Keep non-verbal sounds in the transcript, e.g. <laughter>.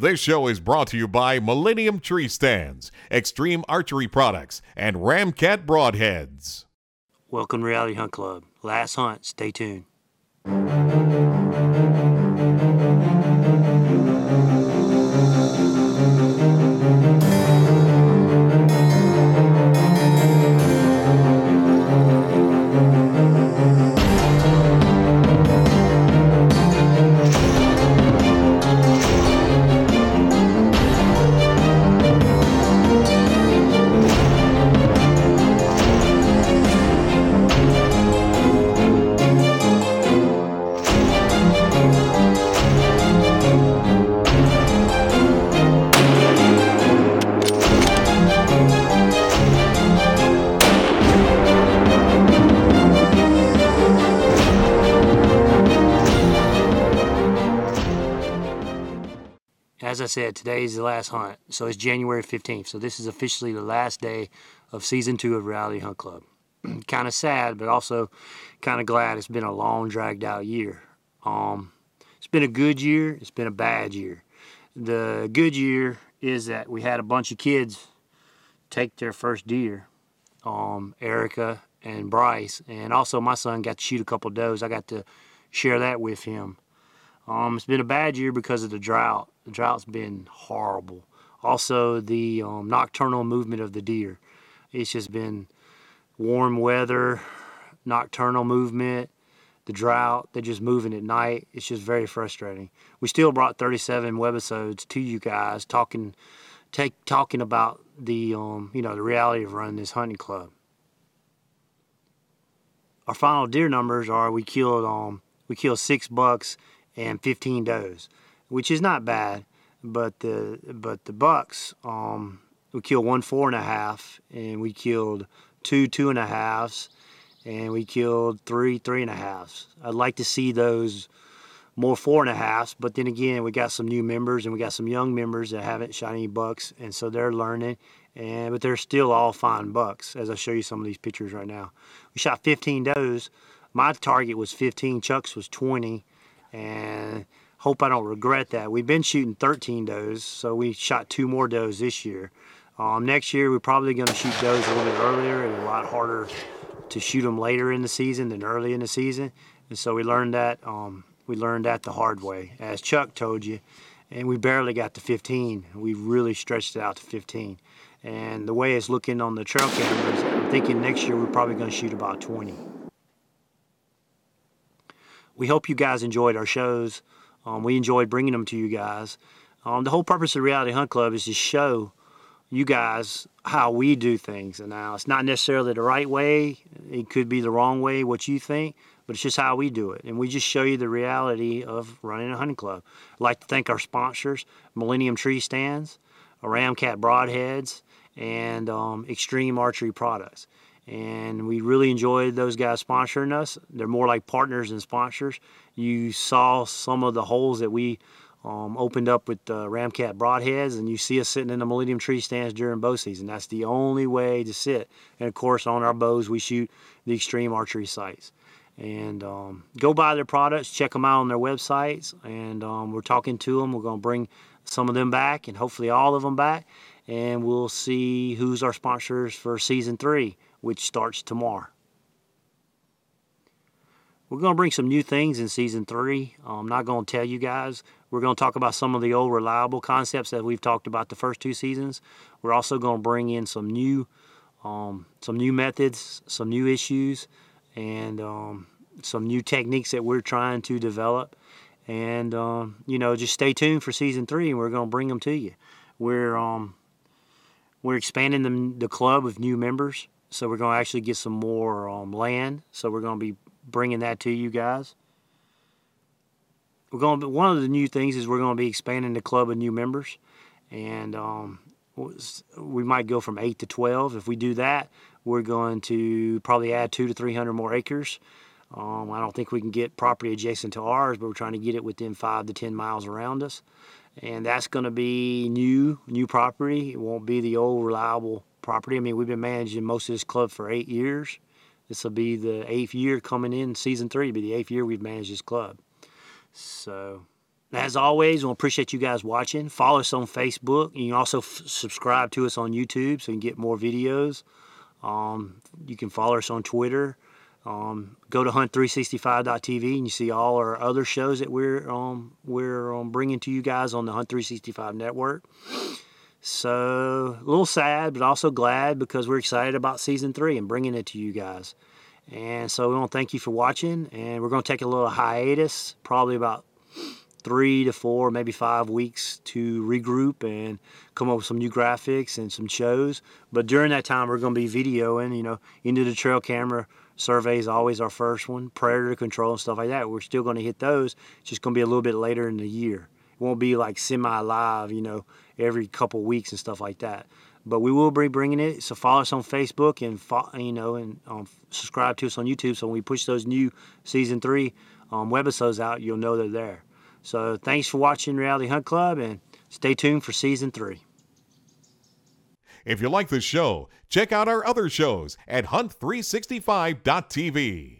This show is brought to you by Millennium Tree Stands, Extreme Archery Products, and Ramcat Broadheads. Welcome to Reality Hunt Club. Last hunt. Stay tuned. As I said, today is the last hunt. So it's January 15th. So this is officially the last day of season two of Reality Hunt Club. <clears throat> kind of sad, but also kind of glad it's been a long, dragged out year. Um, it's been a good year. It's been a bad year. The good year is that we had a bunch of kids take their first deer. Um, Erica and Bryce, and also my son got to shoot a couple does. I got to share that with him. Um, it's been a bad year because of the drought. The drought's been horrible. Also, the um, nocturnal movement of the deer. It's just been warm weather, nocturnal movement, the drought. They're just moving at night. It's just very frustrating. We still brought 37 webisodes to you guys, talking, take talking about the um, you know the reality of running this hunting club. Our final deer numbers are we killed um we killed six bucks and 15 does, which is not bad. But the but the bucks, um, we killed one four and a half, and we killed two two and a halves, and we killed three three and a halves. I'd like to see those more four and a halves, but then again, we got some new members and we got some young members that haven't shot any bucks, and so they're learning. And but they're still all fine bucks, as I show you some of these pictures right now. We shot 15 does. My target was 15. Chuck's was 20 and hope I don't regret that. We've been shooting 13 does, so we shot two more does this year. Um, next year, we're probably going to shoot does a little bit earlier and a lot harder to shoot them later in the season than early in the season. And so we learned that um, we learned that the hard way, as Chuck told you. And we barely got to 15. We really stretched it out to 15. And the way it's looking on the trail cameras, I'm thinking next year we're probably going to shoot about 20 we hope you guys enjoyed our shows. Um, we enjoyed bringing them to you guys. Um, the whole purpose of Reality Hunt Club is to show you guys how we do things. And now it's not necessarily the right way, it could be the wrong way, what you think, but it's just how we do it. And we just show you the reality of running a hunting club. I'd like to thank our sponsors Millennium Tree Stands, Ramcat Broadheads, and um, Extreme Archery Products and we really enjoyed those guys sponsoring us. They're more like partners and sponsors. You saw some of the holes that we um, opened up with uh, Ramcat broadheads, and you see us sitting in the Millennium Tree stands during bow season. That's the only way to sit. And of course, on our bows, we shoot the extreme archery sights. And um, go buy their products, check them out on their websites, and um, we're talking to them. We're going to bring some of them back, and hopefully all of them back, and we'll see who's our sponsors for season three which starts tomorrow. We're going to bring some new things in season three. I'm not going to tell you guys. We're going to talk about some of the old reliable concepts that we've talked about the first two seasons. We're also going to bring in some new, um, some new methods, some new issues, and um, some new techniques that we're trying to develop. And um, you know, just stay tuned for season three, and we're going to bring them to you. We're um, we're expanding the, the club with new members. So we're going to actually get some more um, land. So we're going to be bringing that to you guys. We're going to, one of the new things is we're going to be expanding the club of new members, and um, we might go from eight to twelve. If we do that, we're going to probably add two to three hundred more acres. Um, I don't think we can get property adjacent to ours, but we're trying to get it within five to ten miles around us, and that's going to be new, new property. It won't be the old reliable property. I mean, we've been managing most of this club for eight years. This will be the eighth year coming in season three. It'll be the eighth year we've managed this club. So as always, we appreciate you guys watching. Follow us on Facebook. You can also f- subscribe to us on YouTube so you can get more videos. Um, you can follow us on Twitter. Um, go to hunt365.tv and you see all our other shows that we're um, we're um, bringing to you guys on the Hunt 365 network. So a little sad, but also glad because we're excited about season three and bringing it to you guys. And so we want to thank you for watching, and we're going to take a little hiatus, probably about three to four, maybe five weeks to regroup and come up with some new graphics and some shows. But during that time, we're going to be videoing, you know, into the trail camera survey is always our first one, predator control and stuff like that. We're still going to hit those. It's just going to be a little bit later in the year. It won't be like semi live, you know, every couple weeks and stuff like that. But we will be bringing it. So follow us on Facebook and you know and um, subscribe to us on YouTube. So when we push those new season three um, webisodes out, you'll know they're there. So thanks for watching Reality Hunt Club and stay tuned for season three. If you like the show, check out our other shows at hunt365.tv.